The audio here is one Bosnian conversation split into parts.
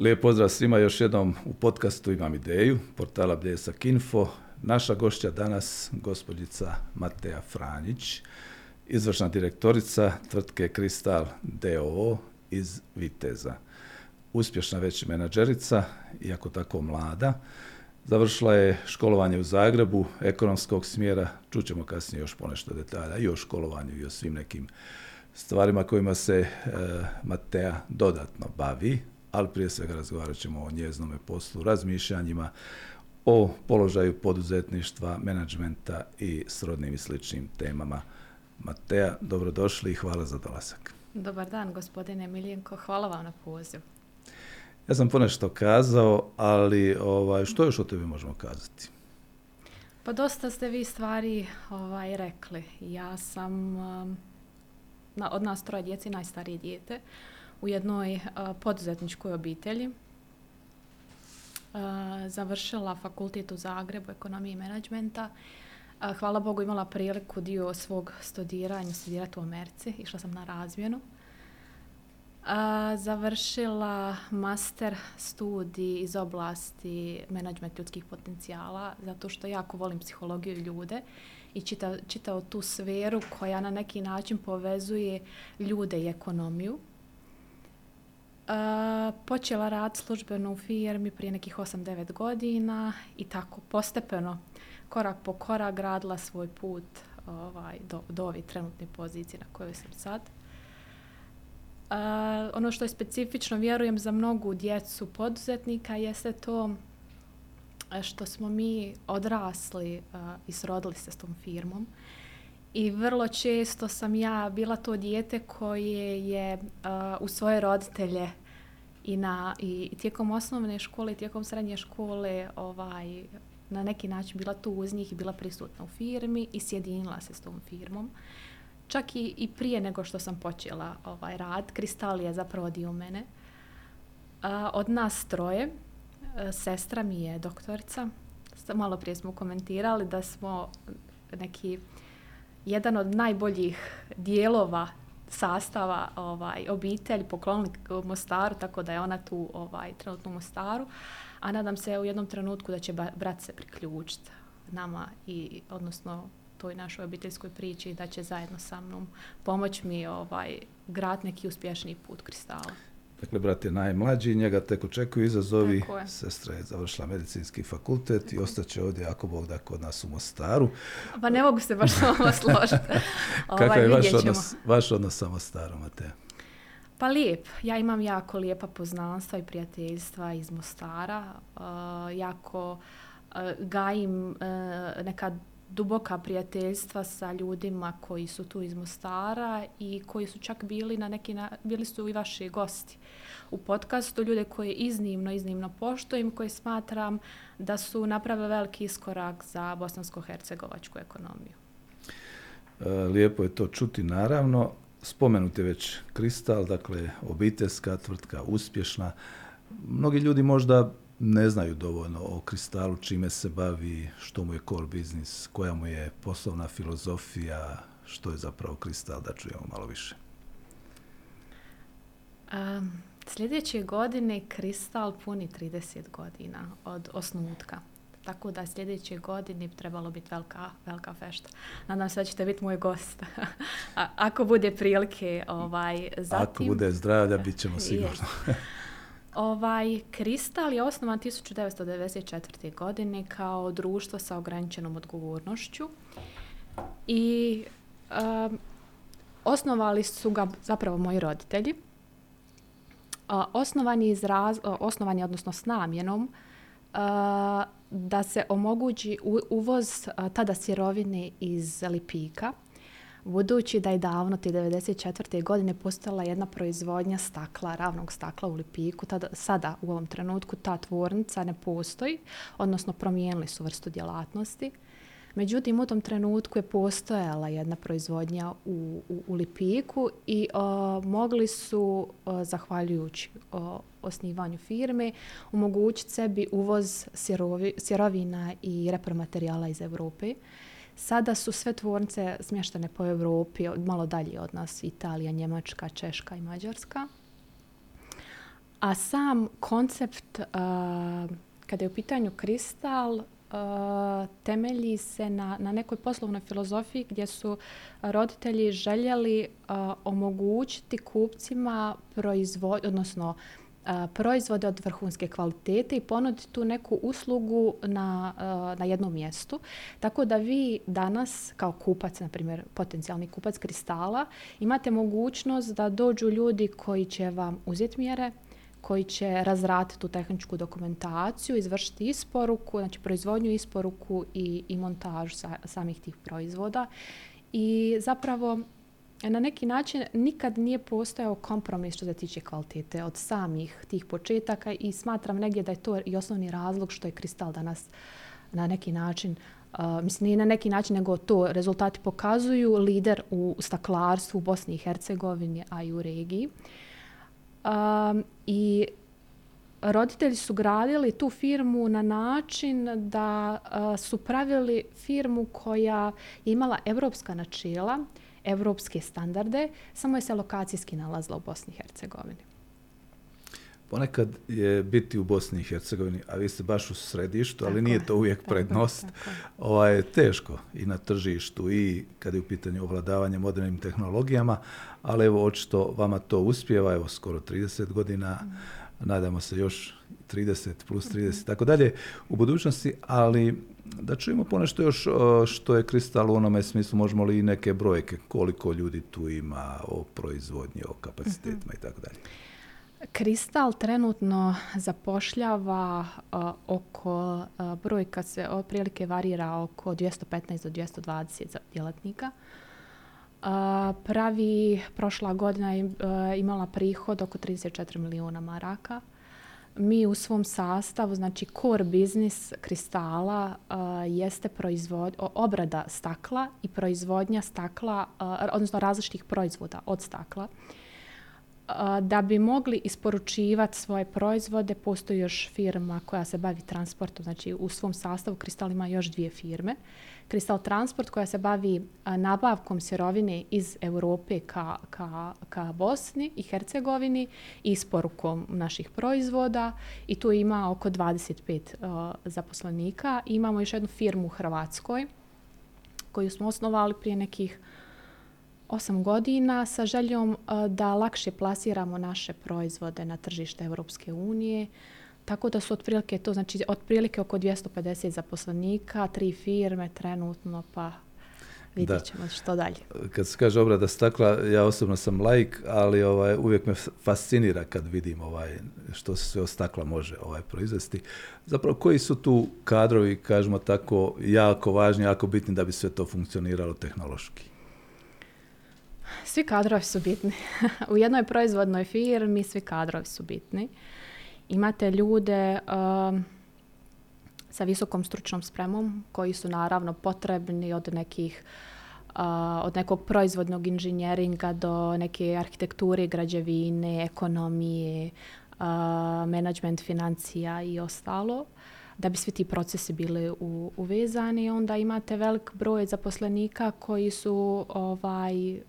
Lijep pozdrav svima još jednom u podcastu Imam ideju, portala Bljesak Info. Naša gošća danas, gospođica Mateja Franjić, izvršna direktorica tvrtke Kristal DOO iz Viteza. Uspješna već menadžerica, iako tako mlada, završila je školovanje u Zagrebu, ekonomskog smjera, čućemo kasnije još ponešto detalja i o školovanju i o svim nekim stvarima kojima se e, Mateja dodatno bavi, ali prije svega razgovarat ćemo o njeznome poslu, razmišljanjima, o položaju poduzetništva, menadžmenta i srodnim i sličnim temama. Mateja, dobrodošli i hvala za dolazak. Dobar dan, gospodine Miljenko. Hvala vam na poziv. Ja sam ponešto kazao, ali ovaj, što još o tebi možemo kazati? Pa dosta ste vi stvari ovaj, rekli. Ja sam um, na, od nas troje djeci najstarije dijete u jednoj uh, poduzetničkoj obitelji. Uh, završila fakultet u Zagrebu, ekonomije i menadžmenta. Uh, hvala Bogu imala priliku dio svog studiranja studirati u Americi. Išla sam na razmjenu. A, završila master studij iz oblasti menadžment ljudskih potencijala, zato što jako volim psihologiju ljude i čita, čitao tu sferu koja na neki način povezuje ljude i ekonomiju. A, počela rad službeno u firmi prije nekih 8-9 godina i tako postepeno, korak po korak, gradila svoj put ovaj, do, do ove trenutne pozicije na kojoj sam sad. Uh, ono što je specifično, vjerujem, za mnogu djecu poduzetnika jeste to e, što smo mi odrasli uh, i srodili se s tom firmom. I vrlo često sam ja bila to dijete koje je uh, u svoje roditelje i, na, i tijekom osnovne škole i tijekom srednje škole ovaj, na neki način bila tu uz njih i bila prisutna u firmi i sjedinila se s tom firmom. Čak i, i prije nego što sam počela ovaj rad, Kristal je zapravo dio mene. A, od nas troje, a, sestra mi je doktorica, malo prije smo komentirali da smo neki jedan od najboljih dijelova sastava ovaj obitelj poklonili Mostaru tako da je ona tu ovaj trenutno u Mostaru a nadam se u jednom trenutku da će brat se priključiti nama i odnosno toj našoj obiteljskoj priči da će zajedno sa mnom pomoć mi ovaj grad neki uspješni put kristala. Dakle, brat je najmlađi, njega tek očekuju izazovi. Sestra je završila medicinski fakultet Tako. i ostaće ovdje, ako Bog da, kod nas u Mostaru. Pa ne mogu se baš s vama složiti. ovaj, Kakav je vaš odnos, vaš odnos sa Mostarom, Mateja? Pa lijep. Ja imam jako lijepa poznanstva i prijateljstva iz Mostara. Uh, jako uh, gajim uh, neka duboka prijateljstva sa ljudima koji su tu iz Mostara i koji su čak bili na neki na, bili su i vaši gosti u podcastu, ljude koje iznimno, iznimno poštujem, koje smatram da su napravili veliki iskorak za bosansko-hercegovačku ekonomiju. E, lijepo je to čuti, naravno. Spomenute već Kristal, dakle, obiteljska tvrtka, uspješna. Mnogi ljudi možda ne znaju dovoljno o kristalu, čime se bavi, što mu je core business, koja mu je poslovna filozofija, što je zapravo kristal, da čujemo malo više. Um, sljedeće godine kristal puni 30 godina od osnutka. Tako da sljedeće godine bi trebalo biti velika, velika fešta. Nadam se da ćete biti moj gost. A, ako bude prilike, ovaj, zatim... Ako bude zdravlja, bit ćemo sigurno. Ovaj Kristal je osnovan 1994. godine kao društvo sa ograničenom odgovornošću i um, osnovali su ga zapravo moji roditelji. Uh, osnovan, je izraz, uh, osnovan je odnosno s namjenom uh, da se omogući uvoz uh, tada sirovine iz Lipika, Budući da je davno, te 94. godine, postala jedna proizvodnja stakla, ravnog stakla u Lipiku, tada, sada u ovom trenutku ta tvornica ne postoji, odnosno promijenili su vrstu djelatnosti. Međutim, u tom trenutku je postojala jedna proizvodnja u, u, u Lipiku i o, mogli su, o, zahvaljujući o, osnivanju firme, omogućiti sebi uvoz sirovi, sirovina i repromaterijala iz Evrope. Sada su sve tvornice smještene po Evropi, malo dalje od nas, Italija, Njemačka, Češka i Mađarska. A sam koncept, uh, kada je u pitanju kristal, uh, temelji se na, na nekoj poslovnoj filozofiji gdje su roditelji željeli uh, omogućiti kupcima proizvod, odnosno proizvode od vrhunske kvalitete i ponuditi tu neku uslugu na, na jednom mjestu. Tako da vi danas kao kupac, na primjer potencijalni kupac kristala, imate mogućnost da dođu ljudi koji će vam uzeti mjere, koji će razratiti tu tehničku dokumentaciju, izvršiti isporuku, znači proizvodnju, isporuku i, i montažu sa, samih tih proizvoda. I zapravo na neki način nikad nije postojao kompromis što se tiče kvalitete od samih tih početaka i smatram negdje da je to i osnovni razlog što je kristal danas na neki način Uh, mislim, nije na neki način, nego to rezultati pokazuju lider u staklarstvu u Bosni i Hercegovini, a i u regiji. Um, I roditelji su gradili tu firmu na način da uh, su pravili firmu koja je imala evropska načela, evropske standarde, samo je se lokacijski nalazila u Bosni i Hercegovini. Ponekad je biti u Bosni i Hercegovini, a vi ste baš u središtu, ali tako nije to uvijek tako, prednost, tako. Ovaj, je teško i na tržištu i kad je u pitanju ovladavanje modernim tehnologijama, ali evo očito vama to uspjeva, evo skoro 30 godina, mm. nadamo se još 30 plus 30 mm. tako dalje u budućnosti, ali da čujemo ponešto još što je kristal u onome smislu, možemo li i neke brojke, koliko ljudi tu ima o proizvodnji, o kapacitetima -hmm. i tako dalje. Kristal trenutno zapošljava uh, oko, uh, brojka se otprilike varira oko 215 do 220 djelatnika. Uh, pravi, prošla godina je uh, imala prihod oko 34 milijuna maraka. Mi u svom sastavu, znači core biznis kristala uh, jeste proizvod, obrada stakla i proizvodnja stakla, uh, odnosno različitih proizvoda od stakla. Uh, da bi mogli isporučivati svoje proizvode, postoji još firma koja se bavi transportom, znači u svom sastavu kristal ima još dvije firme. Uh, Kristal Transport koja se bavi nabavkom sirovine iz Europe ka, ka, ka Bosni i Hercegovini i isporukom naših proizvoda i tu ima oko 25 uh, zaposlenika. I imamo još jednu firmu u Hrvatskoj koju smo osnovali prije nekih 8 godina sa željom uh, da lakše plasiramo naše proizvode na tržište Europske unije. Tako da su otprilike to, znači otprilike oko 250 zaposlenika, tri firme trenutno, pa vidjet ćemo što dalje. Kad se kaže obrada stakla, ja osobno sam laik, ali ovaj, uvijek me fascinira kad vidim ovaj, što se sve od stakla može ovaj, proizvesti. Zapravo, koji su tu kadrovi, kažemo tako, jako važni, jako bitni da bi sve to funkcioniralo tehnološki? Svi kadrovi su bitni. U jednoj proizvodnoj firmi svi kadrovi su bitni. Uh, imate ljude uh, sa visokom stručnom spremom koji su naravno potrebni od nekih uh, od nekog proizvodnog inženjeringa do neke arhitekture, građevine, ekonomije, uh, management financija i ostalo da bi svi ti procesi bili u, uvezani. Onda imate velik broj zaposlenika koji su ovaj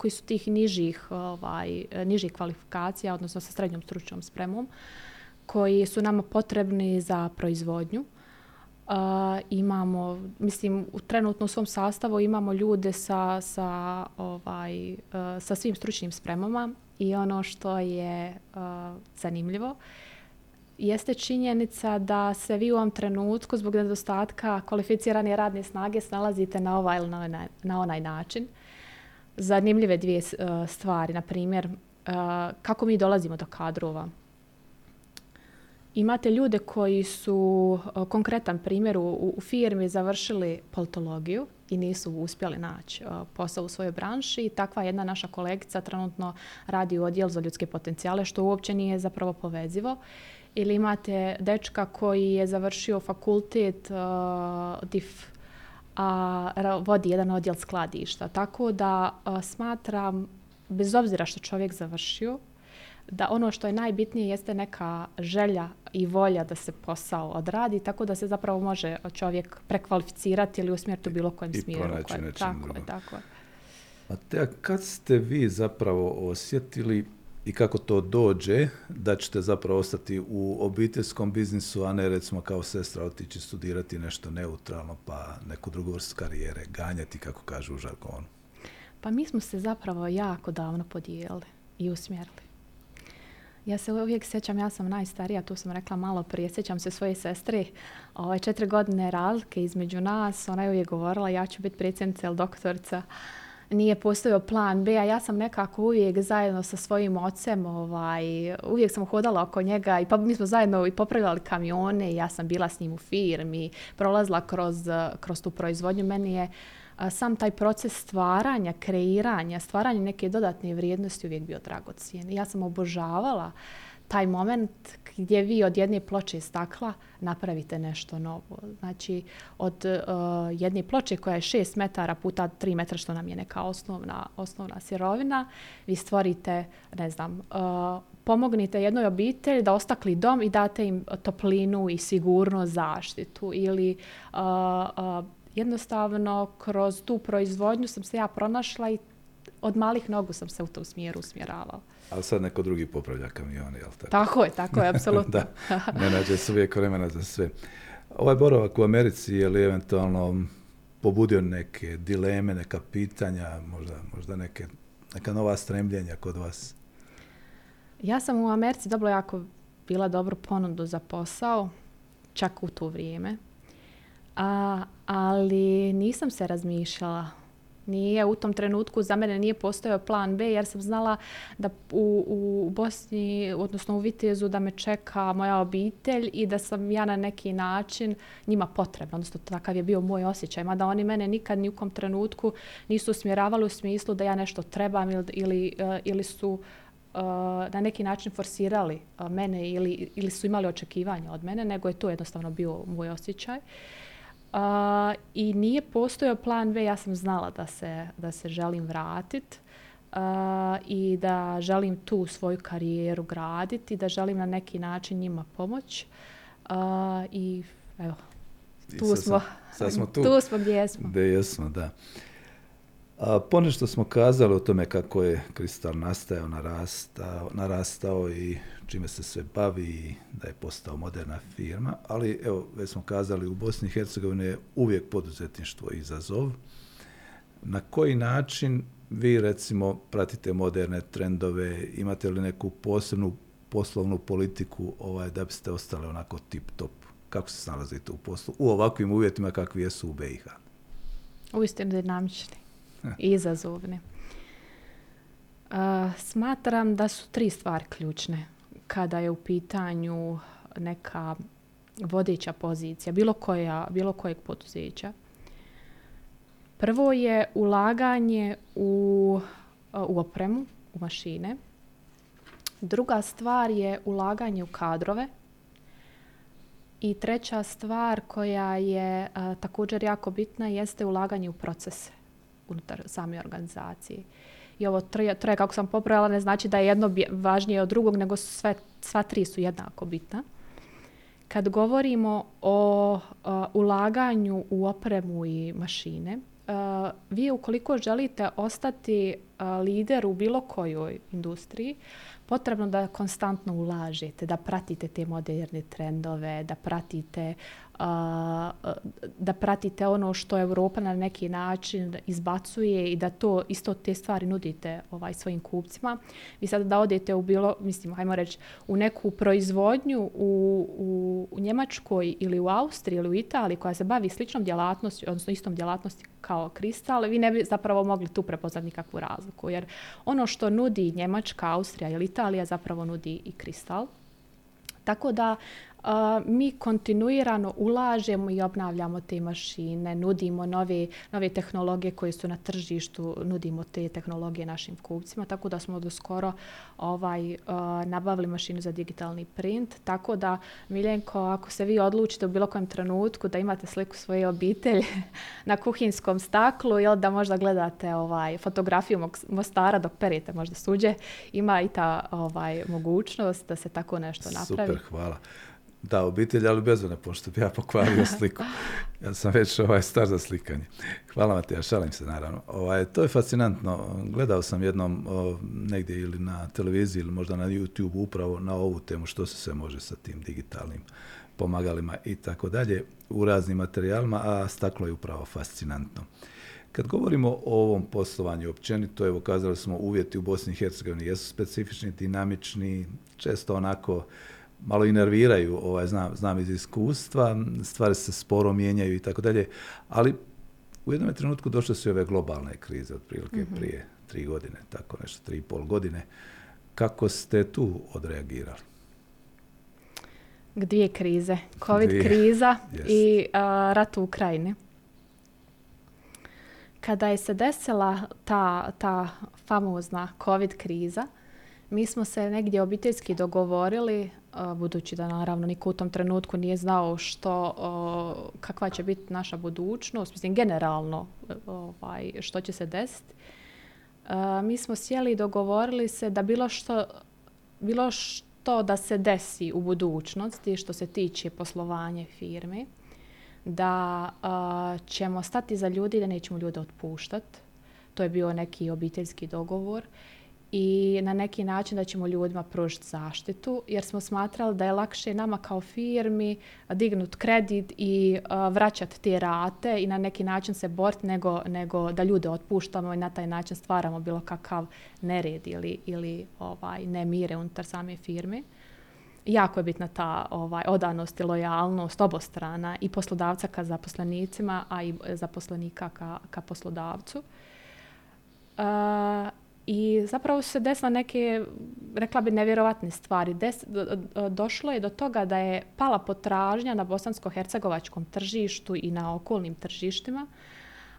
koji su tih nižih, ovaj, nižih kvalifikacija, odnosno sa srednjom stručnom spremom, koji su nama potrebni za proizvodnju. Uh, imamo, mislim, u trenutno u svom sastavu imamo ljude sa, sa, ovaj, uh, sa svim stručnim spremama i ono što je uh, zanimljivo jeste činjenica da se vi u ovom trenutku zbog nedostatka kvalificirane radne snage snalazite na ovaj ili na, na onaj način zanimljive dvije uh, stvari. Na primjer, uh, eh, kako mi dolazimo do kadrova. Imate ljude koji su, uh, konkretan primjer, u, u firmi završili politologiju i nisu uspjeli naći uh, posao u svojoj branši. I takva jedna naša kolegica trenutno radi u odjel za ljudske potencijale, što uopće nije zapravo povezivo. Ili imate dečka koji je završio fakultet uh, DIF a, vodi jedan odjel skladišta. Tako da a, smatram, bez obzira što čovjek završio, da ono što je najbitnije jeste neka želja i volja da se posao odradi, tako da se zapravo može čovjek prekvalificirati ili usmjeriti u bilo kojem I smjeru. I pronaći nečim Tako je, tako je. A te, kad ste vi zapravo osjetili i kako to dođe da ćete zapravo ostati u obiteljskom biznisu, a ne recimo kao sestra otići studirati nešto neutralno pa neku drugu vrstu karijere ganjati, kako kažu u žargonu? Pa mi smo se zapravo jako davno podijelili i usmjerili. Ja se uvijek sjećam, ja sam najstarija, tu sam rekla malo prije, sjećam se svoje sestre, ovaj, četiri godine razlike između nas, ona je uvijek govorila ja ću biti predsjednica ili doktorica, nije postojao plan B, a ja sam nekako uvijek zajedno sa svojim ocem, ovaj, uvijek sam hodala oko njega i pa mi smo zajedno i popravljali kamione i ja sam bila s njim u firmi, prolazila kroz, kroz tu proizvodnju. Meni je sam taj proces stvaranja, kreiranja, stvaranja neke dodatne vrijednosti uvijek bio dragocijen. Ja sam obožavala taj moment gdje vi od jedne ploče stakla napravite nešto novo. Znači, od uh, jedne ploče koja je 6 metara puta 3 metra, što nam je neka osnovna, osnovna sirovina, vi stvorite, ne znam, uh, pomognite jednoj obitelji da ostakli dom i date im toplinu i sigurno zaštitu ili uh, uh, jednostavno kroz tu proizvodnju sam se ja pronašla i od malih nogu sam se u tom smjeru usmjeravala. Ali sad neko drugi popravlja kamion, jel tako? Tako je, tako je, apsolutno. da, ne nađe se uvijek vremena za sve. Ovaj boravak u Americi je li eventualno pobudio neke dileme, neka pitanja, možda, možda neke, neka nova stremljenja kod vas? Ja sam u Americi dobila jako bila dobru ponudu za posao, čak u to vrijeme. A, ali nisam se razmišljala. Nije u tom trenutku za mene nije postojao plan B jer sam znala da u, u Bosni, odnosno u Vitezu, da me čeka moja obitelj i da sam ja na neki način njima potrebna. Odnosno takav je bio moj osjećaj. Mada oni mene nikad ni u kom trenutku nisu usmjeravali u smislu da ja nešto trebam ili, ili, ili su uh, na neki način forsirali eh, mene ili, ili su imali očekivanja od mene, nego je to jednostavno bio moj osjećaj. Uh, Uh, I nije postojao plan B, ja sam znala da se, da se želim vratiti uh, i da želim tu svoju karijeru graditi, da želim na neki način njima pomoć. Uh, I evo, tu I smo, sad smo tu, tu smo gdje jesmo. Gdje jesmo, da. Uh, A, ponešto smo kazali o tome kako je Kristal nastajao, narastao, narastao i čime se sve bavi i da je postao moderna firma, ali evo, već smo kazali, u Bosni i Hercegovini je uvijek poduzetništvo izazov. Na koji način vi, recimo, pratite moderne trendove, imate li neku posebnu poslovnu politiku ovaj, da biste ostali onako tip-top? Kako se snalazite u poslu u ovakvim uvjetima kakvi jesu u BiH? Uistinu dinamični izazovne. Uh, smatram da su tri stvari ključne kada je u pitanju neka vodeća pozicija, bilo, koja, bilo kojeg poduzeća. Prvo je ulaganje u, u opremu, u mašine. Druga stvar je ulaganje u kadrove. I treća stvar koja je a, također jako bitna jeste ulaganje u procese unutar same organizacije. I ovo troje, troje kako sam popravila, ne znači da je jedno važnije od drugog, nego sve, sva tri su jednako bitna. Kad govorimo o uh, ulaganju u opremu i mašine, uh, vi ukoliko želite ostati uh, lider u bilo kojoj industriji, potrebno da konstantno ulažete, da pratite te moderne trendove, da pratite da pratite ono što Europa na neki način izbacuje i da to isto te stvari nudite ovaj svojim kupcima. Vi sad da odete u bilo, mislim, hajmo reći, u neku proizvodnju u, u, u Njemačkoj ili u Austriji ili u Italiji koja se bavi sličnom djelatnosti, odnosno istom djelatnosti kao kristal, vi ne bi zapravo mogli tu prepoznati nikakvu razliku. Jer ono što nudi Njemačka, Austrija ili Italija zapravo nudi i kristal. Tako da mi kontinuirano ulažemo i obnavljamo te mašine, nudimo nove, nove tehnologije koje su na tržištu, nudimo te tehnologije našim kupcima, tako da smo do skoro ovaj, uh, nabavili mašinu za digitalni print, tako da Miljenko, ako se vi odlučite u bilo kojem trenutku da imate sliku svoje obitelji na kuhinskom staklu ili da možda gledate ovaj, fotografiju Mostara dok perete možda suđe, ima i ta ovaj, mogućnost da se tako nešto napravi. Super, hvala Da, obitelj, ali bez one, pošto bi ja pokvario sliku. Ja sam već ovaj star za slikanje. Hvala vam te, ja šalim se naravno. Ovaj, to je fascinantno. Gledao sam jednom o, negdje ili na televiziji ili možda na YouTube upravo na ovu temu što se sve može sa tim digitalnim pomagalima i tako dalje u raznim materijalima, a staklo je upravo fascinantno. Kad govorimo o ovom poslovanju općenito, evo kazali smo uvjeti u Bosni i Hercegovini jesu specifični, dinamični, često onako malo i nerviraju, ovaj, znam, znam iz iskustva, stvari se sporo mijenjaju i tako dalje, ali u jednom trenutku došle su ove globalne krize, otprilike mm-hmm. prije tri godine, tako nešto, tri i pol godine. Kako ste tu odreagirali? Dvije krize. Covid Dvije. kriza yes. i uh, rat u Ukrajini. Kada je se desila ta, ta famozna Covid kriza, mi smo se negdje obiteljski dogovorili budući da naravno niko u tom trenutku nije znao što, kakva će biti naša budućnost, mislim generalno ovaj, što će se desiti. Mi smo sjeli i dogovorili se da bilo što, bilo što da se desi u budućnosti što se tiče poslovanja firme, da ćemo stati za ljudi da nećemo ljude otpuštati. To je bio neki obiteljski dogovor i na neki način da ćemo ljudima pružiti zaštitu, jer smo smatrali da je lakše nama kao firmi dignut kredit i uh, vraćati te rate i na neki način se boriti nego, nego da ljude otpuštamo i na taj način stvaramo bilo kakav nered ili, ili ovaj, nemire unutar same firme. Jako je bitna ta ovaj, odanost i lojalnost obostrana i poslodavca ka zaposlenicima, a i zaposlenika ka, ka poslodavcu. Uh, I zapravo su se desile neke, rekla bi, nevjerovatne stvari. Des, došlo je do toga da je pala potražnja na bosansko-hercegovačkom tržištu i na okolnim tržištima,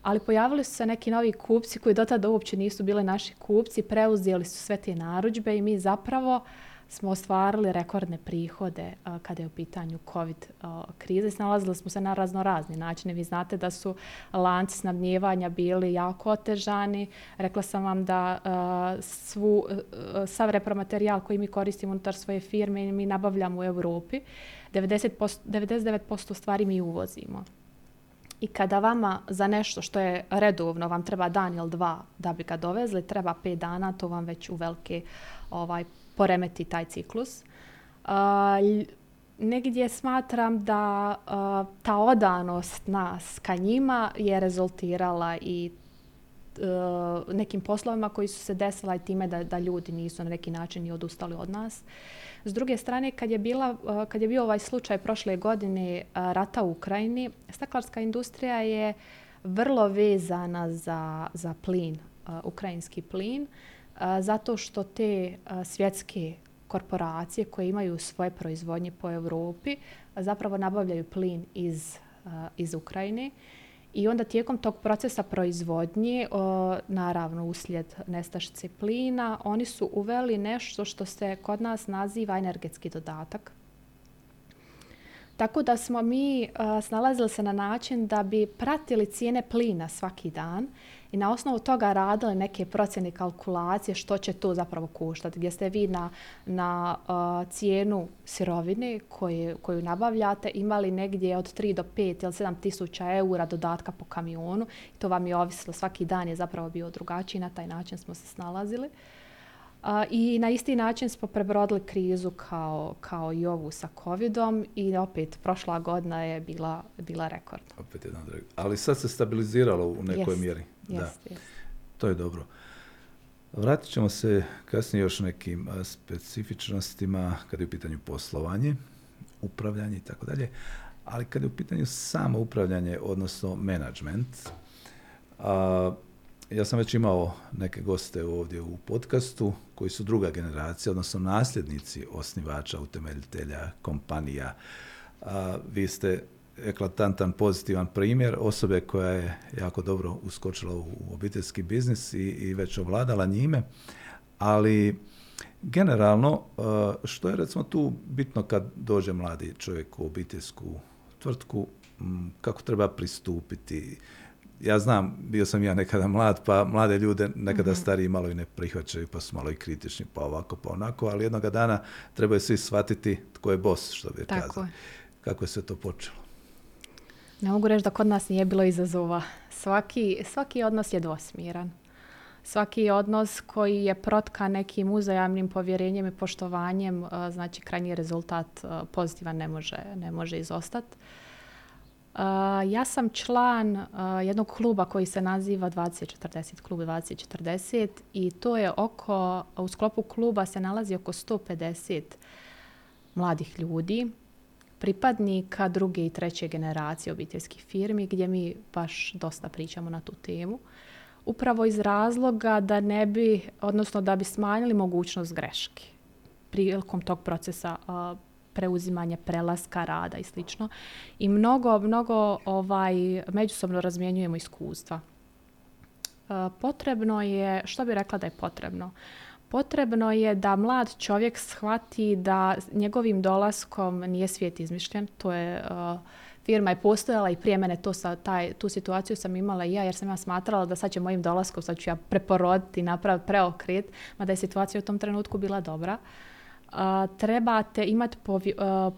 ali pojavili su se neki novi kupci koji do tada uopće nisu bili naši kupci, preuzeli su sve te narudžbe i mi zapravo uh, smo ostvarili rekordne prihode a, kada je u pitanju COVID a, krize. Snalazili smo se na razno razni načine. Vi znate da su lanci snabnjevanja bili jako otežani. Rekla sam vam da a, svu, uh, sav repromaterijal koji mi koristimo unutar svoje firme mi nabavljamo u Europi, 90%, 99% stvari mi uvozimo. I kada vama za nešto što je redovno vam treba dan ili dva da bi ga dovezli, treba pet dana, to vam već u velike ovaj, poremeti taj ciklus. Uh, negdje smatram da uh, ta odanost nas ka njima je rezultirala i uh, nekim poslovima koji su se desila i time da, da ljudi nisu na neki način i odustali od nas. S druge strane, kad je, bila, uh, kad je bio ovaj slučaj prošle godine uh, rata u Ukrajini, staklarska industrija je vrlo vezana za, za plin, uh, ukrajinski plin. Uh, zato što te svjetske korporacije koje imaju svoje proizvodnje po Europi zapravo nabavljaju plin iz, iz Ukrajine i onda tijekom tog procesa proizvodnje, naravno uslijed nestašice plina, oni su uveli nešto što se kod nas naziva energetski dodatak. Tako da smo mi snalazili se na način da bi pratili cijene plina svaki dan i na osnovu toga radili neke procjene kalkulacije što će to zapravo koštati. Gdje ste vi na, na uh, cijenu sirovine koje, koju nabavljate imali negdje od 3 do 5 ili 7 tisuća eura dodatka po kamionu. I to vam je ovisilo, svaki dan je zapravo bio drugačiji, na taj način smo se snalazili. Uh, I na isti način smo prebrodili krizu kao, kao i ovu sa covidom i opet prošla godina je bila, bila rekord. Opet jedan Ali sad se stabiliziralo u nekoj yes. mjeri. Jest, da. Jest. To je dobro. Vratit ćemo se kasnije još nekim specifičnostima kada je u pitanju poslovanje, upravljanje i tako dalje, ali kada je u pitanju samo upravljanje, odnosno management, a, ja sam već imao neke goste ovdje u podcastu koji su druga generacija, odnosno nasljednici osnivača, utemeljitelja, kompanija. A, vi ste eklatantan pozitivan primjer osobe koja je jako dobro uskočila u obiteljski biznis i, i već ovladala njime, ali generalno uh, što je recimo tu bitno kad dođe mladi čovjek u obiteljsku tvrtku, kako treba pristupiti, ja znam, bio sam ja nekada mlad, pa mlade ljude nekada mm-hmm. stariji malo i ne prihvaćaju, pa su malo i kritični, pa ovako, pa onako, ali jednoga dana trebaju svi shvatiti tko je bos, što bi kazali. Kako je sve to počelo? Ne mogu reći da kod nas nije bilo izazova. Svaki, svaki odnos je dvosmiran. Svaki odnos koji je protka nekim uzajamnim povjerenjem i poštovanjem, eh, znači krajnji rezultat eh, pozitivan ne može, ne može izostati. Eh, ja sam član jednog kluba koji se naziva 2040, klub 2040 i to je oko, u sklopu kluba se nalazi oko 150 mladih ljudi pripadnika druge i treće generacije obiteljskih firmi gdje mi baš dosta pričamo na tu temu. Upravo iz razloga da ne bi, odnosno da bi smanjili mogućnost greške prilikom tog procesa preuzimanja, prelaska, rada i slično. I mnogo, mnogo ovaj, međusobno razmjenjujemo iskustva. potrebno je, što bi rekla da je potrebno? Potrebno je da mlad čovjek shvati da njegovim dolaskom nije svijet izmišljen. To je, uh, firma je postojala i prije mene to sa, taj, tu situaciju sam imala i ja jer sam ja smatrala da sad će mojim dolaskom, sad ću ja preporoditi, napraviti preokret, mada je situacija u tom trenutku bila dobra. Uh, trebate imati uh, e,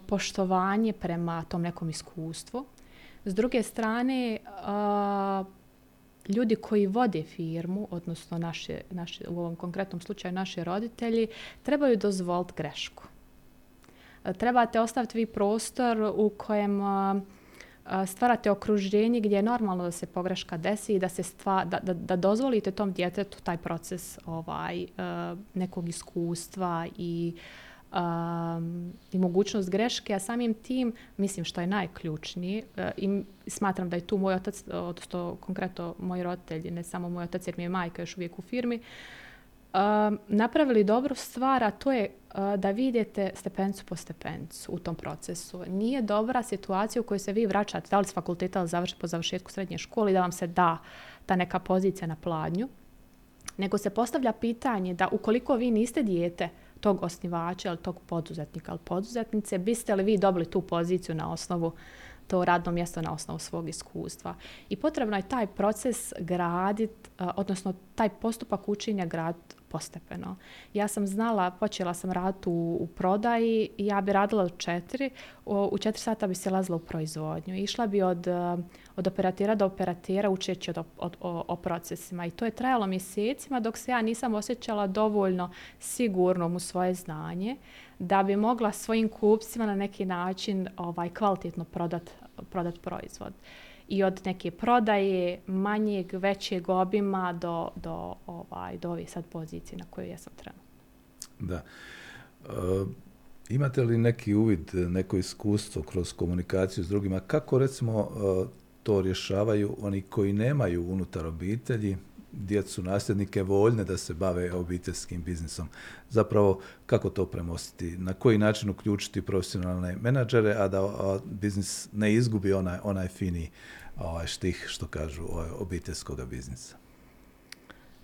poštovanje prema tom nekom iskustvu. S druge strane, ljudi koji vode firmu, odnosno naše, naše, u ovom konkretnom slučaju naši roditelji, trebaju dozvoliti grešku. E, trebate ostaviti vi prostor u kojem stvarate okruženje gdje je normalno da se pogreška desi i da, se stva, da, da, da dozvolite tom djetetu taj proces ovaj, e, nekog iskustva i um, i mogućnost greške, a samim tim, mislim što je najključniji uh, eh, i smatram da je tu moj otac, eh, odnosno konkretno moj roditelj, ne samo moj otac jer mi je majka još uvijek u firmi, um, napravili dobru stvar, a to je uh, da vidite stepencu po stepencu u tom procesu. Nije dobra situacija u kojoj se vi vraćate, da li s fakulteta ili završ, po završetku srednje škole i da vam se da ta neka pozicija na pladnju, nego se postavlja pitanje da ukoliko vi niste dijete, tog osnivača ili tog poduzetnika ili poduzetnice, biste li vi dobili tu poziciju na osnovu to radno mjesto na osnovu svog iskustva. I potrebno je taj proces graditi, eh, odnosno taj postupak učenja grad postepeno. Ja sam znala, počela sam raditi u, u prodaji ja bi radila u četiri, u, četiri sata bi se lazila u proizvodnju. Išla bi od, eh, od operatera do operatera učeći od, od, o, o procesima i to je trajalo mjesecima dok se ja nisam osjećala dovoljno sigurnom u svoje znanje da bi mogla svojim kupcima na neki način ovaj kvalitetno prodat, prodat proizvod i od neke prodaje manjeg, većeg obima do, do, ovaj, do ove sad pozicije na kojoj ja sam trenutno. Da. E, imate li neki uvid, neko iskustvo kroz komunikaciju s drugima? Kako recimo e, to rješavaju oni koji nemaju unutar obitelji, djecu, nasljednike voljne da se bave obiteljskim biznisom. Zapravo, kako to premostiti? Na koji način uključiti profesionalne menadžere, a da a biznis ne izgubi onaj, onaj fini ovaj, štih, što kažu, ovaj, obiteljskog biznisa?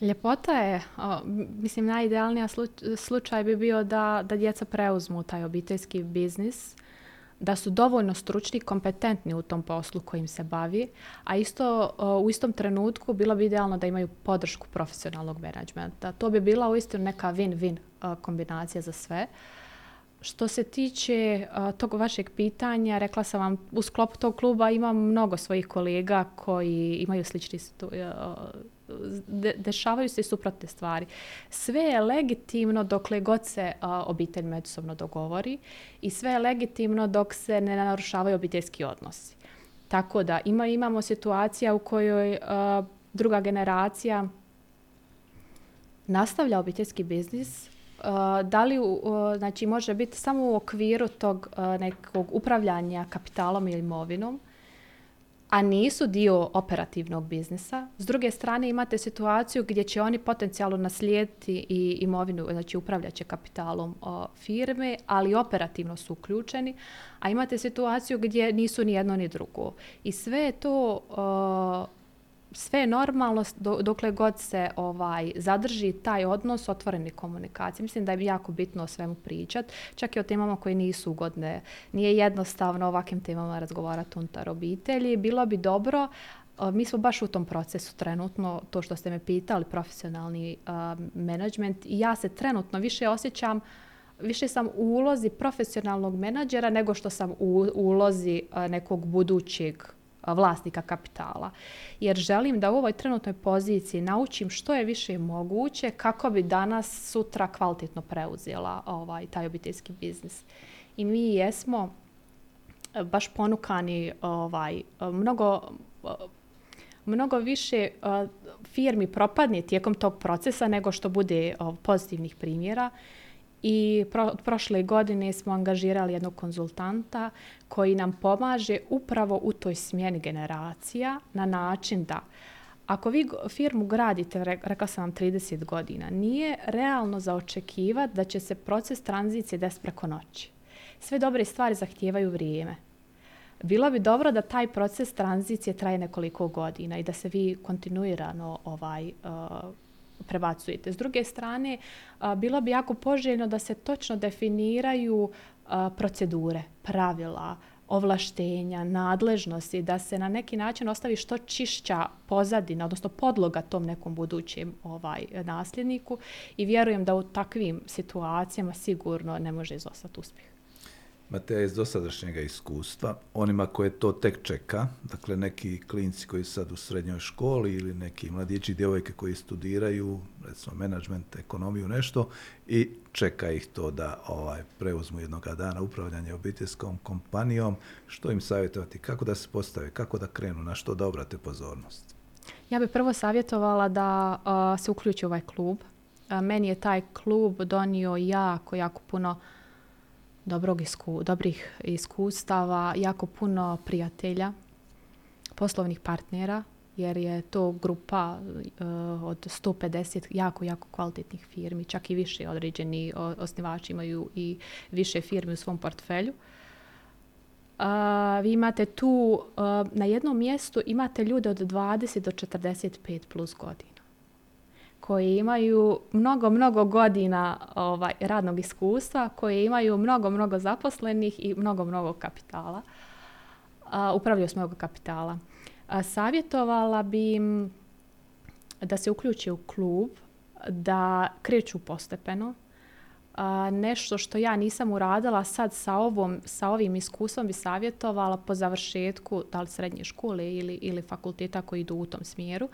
Ljepota je, o, mislim, najidealnija slučaj bi bio da, da djeca preuzmu taj obiteljski biznis da su dovoljno stručni i kompetentni u tom poslu kojim se bavi, a isto u istom trenutku bilo bi idealno da imaju podršku profesionalnog menadžmenta. To bi bila uistinu neka win-win e, kombinacija za sve. Što se tiče e, tog vašeg pitanja, rekla sam vam, u sklopu tog kluba imam mnogo svojih kolega koji imaju slični e, de, dešavaju se suprotne stvari. Sve je legitimno dokle god se a, obitelj međusobno dogovori i sve je legitimno dok se ne narušavaju obiteljski odnosi. Tako da ima, imamo situacija u kojoj a, druga generacija nastavlja obiteljski biznis, Uh, da li uh, znači može biti samo u okviru tog uh, nekog upravljanja kapitalom ili imovinom a nisu dio operativnog biznisa. S druge strane imate situaciju gdje će oni potencijalno naslijediti i imovinu, znači upravljaće kapitalom o, firme, ali operativno su uključeni, a imate situaciju gdje nisu ni jedno ni drugo. I sve je to o, sve je normalno dokle god se ovaj zadrži taj odnos otvorene komunikacije. Mislim da je jako bitno o svemu pričat, čak i o temama koje nisu ugodne. Nije jednostavno ovakvim temama razgovarati unutar obitelji. Bilo bi dobro mi smo baš u tom procesu trenutno, to što ste me pitali, profesionalni management i ja se trenutno više osjećam više sam u ulozi profesionalnog menadžera nego što sam u ulozi nekog budućeg vlasnika kapitala. Jer želim da u ovoj trenutnoj poziciji naučim što je više moguće kako bi danas, sutra kvalitetno preuzela ovaj, taj obiteljski biznis. I mi jesmo e, baš ponukani ovaj, mnogo e, mnogo više e, firmi propadne tijekom tog procesa nego što bude pozitivnih primjera. I pro, prošle godine smo angažirali jednog konzultanta koji nam pomaže upravo u toj smjeni generacija na način da ako vi firmu gradite, rekla sam vam 30 godina, nije realno za očekivati da će se proces tranzicije desiti preko noći. Sve dobre stvari zahtijevaju vrijeme. Bilo bi dobro da taj proces tranzicije traje nekoliko godina i da se vi kontinuirano ovaj, uh, prebacujete. S druge strane, bilo bi jako poželjno da se točno definiraju procedure, pravila, ovlaštenja, nadležnosti, da se na neki način ostavi što čišća pozadina, odnosno podloga tom nekom budućem ovaj, nasljedniku i vjerujem da u takvim situacijama sigurno ne može izostati uspjeh. Mateja iz dosadašnjeg iskustva, onima koje to tek čeka, dakle neki klinci koji su sad u srednjoj školi ili neki mladići djevojke koji studiraju, recimo menadžment, ekonomiju, nešto i čeka ih to da ovaj preuzmu jednog dana upravljanje obiteljskom kompanijom, što im savjetovati, kako da se postave, kako da krenu, na što da obrate pozornost? Ja bih prvo savjetovala da uh, se uključi ovaj klub. Uh, meni je taj klub donio jako, jako puno uh, dobrog isku, dobrih iskustava, jako puno prijatelja, poslovnih partnera, jer je to grupa uh, od 150 jako, jako kvalitetnih firmi, čak i više određeni osnivači imaju i više firmi u svom portfelju. Uh, vi imate tu, uh, na jednom mjestu imate ljude od 20 do 45 plus godina koji imaju mnogo, mnogo godina ovaj, radnog iskustva, koji imaju mnogo, mnogo zaposlenih i mnogo, mnogo kapitala. A, upravljaju s mnogo kapitala. A, savjetovala bi im da se uključe u klub, da kreću postepeno. A, nešto što ja nisam uradila sad sa, ovom, sa ovim iskustvom bi savjetovala po završetku da li srednje škole ili, ili fakulteta koji idu u tom smjeru,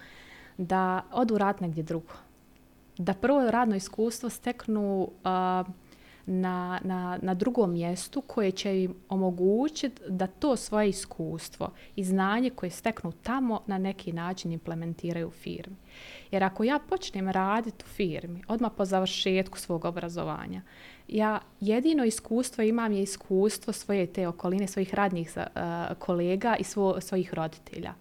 da odu rad negdje drugo da prvo radno iskustvo steknu uh, na, na, na drugom mjestu koje će im omogućiti da to svoje iskustvo i znanje koje steknu tamo na neki način implementiraju u firmi. Jer ako ja počnem raditi u firmi odmah po završetku svog obrazovanja, ja jedino iskustvo imam je iskustvo svoje te okoline, svojih radnih uh, kolega i svo, svojih roditelja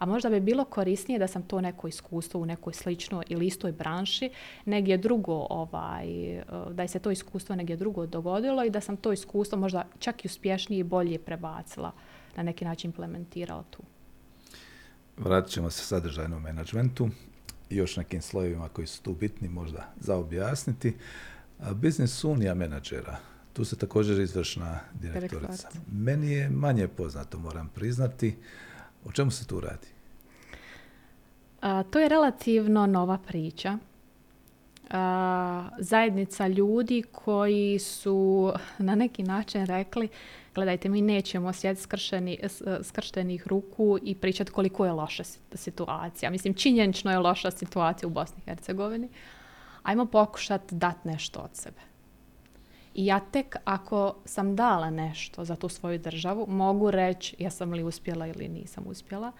a možda bi bilo korisnije da sam to neko iskustvo u nekoj sličnoj ili istoj branši negdje drugo, ovaj, eh, da je se to iskustvo negdje drugo dogodilo i da sam to iskustvo možda čak i uspješnije i bolje prebacila, na neki način implementirala tu. Vratit ćemo se sadržajnom menadžmentu i još nekim slojevima koji su tu bitni možda za objasniti. Biznis unija menadžera, tu se također izvršna direktorica. Meni je manje poznato, moram priznati. O čemu se tu radi? A, to je relativno nova priča. A, zajednica ljudi koji su na neki način rekli gledajte, mi nećemo sjeti skršeni, skrštenih ruku i pričati koliko je loša situacija. Mislim, činjenično je loša situacija u Bosni i Hercegovini. Ajmo pokušati dati nešto od sebe. I ja tek ako sam dala nešto za tu svoju državu, mogu reći jesam li uspjela ili nisam uspjela.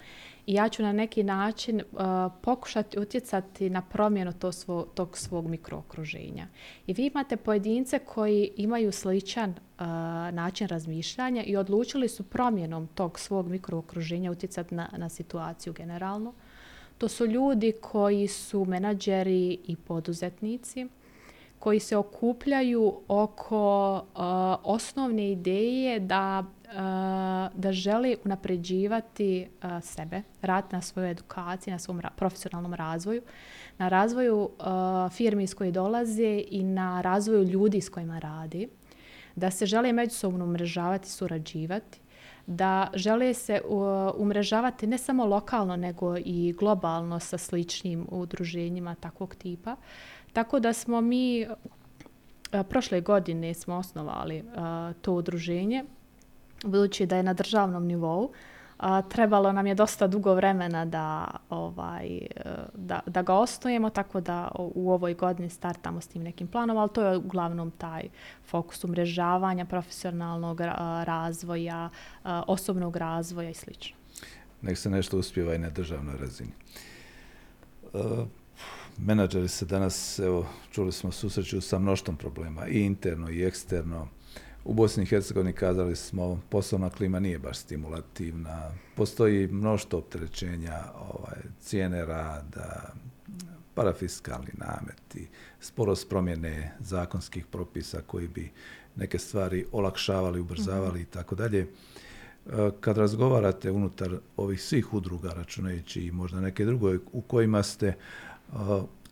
I ja ću na neki način uh, pokušati utjecati na promjenu to svo, tog svog mikrookruženja. I vi imate pojedince koji imaju sličan uh, način razmišljanja i odlučili su promjenom tog svog mikrookruženja utjecati na, na situaciju generalno. To su ljudi koji su menadžeri i poduzetnici koji se okupljaju oko uh, osnovne ideje da, uh, da žele unapređivati uh, sebe, rad na svojoj edukaciji, na svom ra profesionalnom razvoju, na razvoju uh, firmi iz koje dolaze i na razvoju ljudi s kojima radi, da se žele međusobno umrežavati, surađivati, da žele se umrežavati ne samo lokalno nego i globalno sa sličnim udruženjima takvog tipa. Tako da smo mi prošle godine smo osnovali to udruženje budući da je na državnom nivou a, trebalo nam je dosta dugo vremena da, ovaj, da, da ga osnujemo, tako da u ovoj godini startamo s tim nekim planom, ali to je uglavnom taj fokus umrežavanja, profesionalnog razvoja, osobnog razvoja i sl. Nek se nešto uspjeva i na državnoj razini. Uh, menadžeri se danas, evo, čuli smo, susreću sa mnoštom problema, i interno i eksterno. U Bosni i Hercegovini kazali smo, poslovna klima nije baš stimulativna, postoji mnošto opterećenja, ovaj, cijene rada, parafiskalni nameti, sporost promjene zakonskih propisa koji bi neke stvari olakšavali, ubrzavali -hmm. i tako dalje. E, kad razgovarate unutar ovih svih udruga, računajući i možda neke druge u kojima ste, e,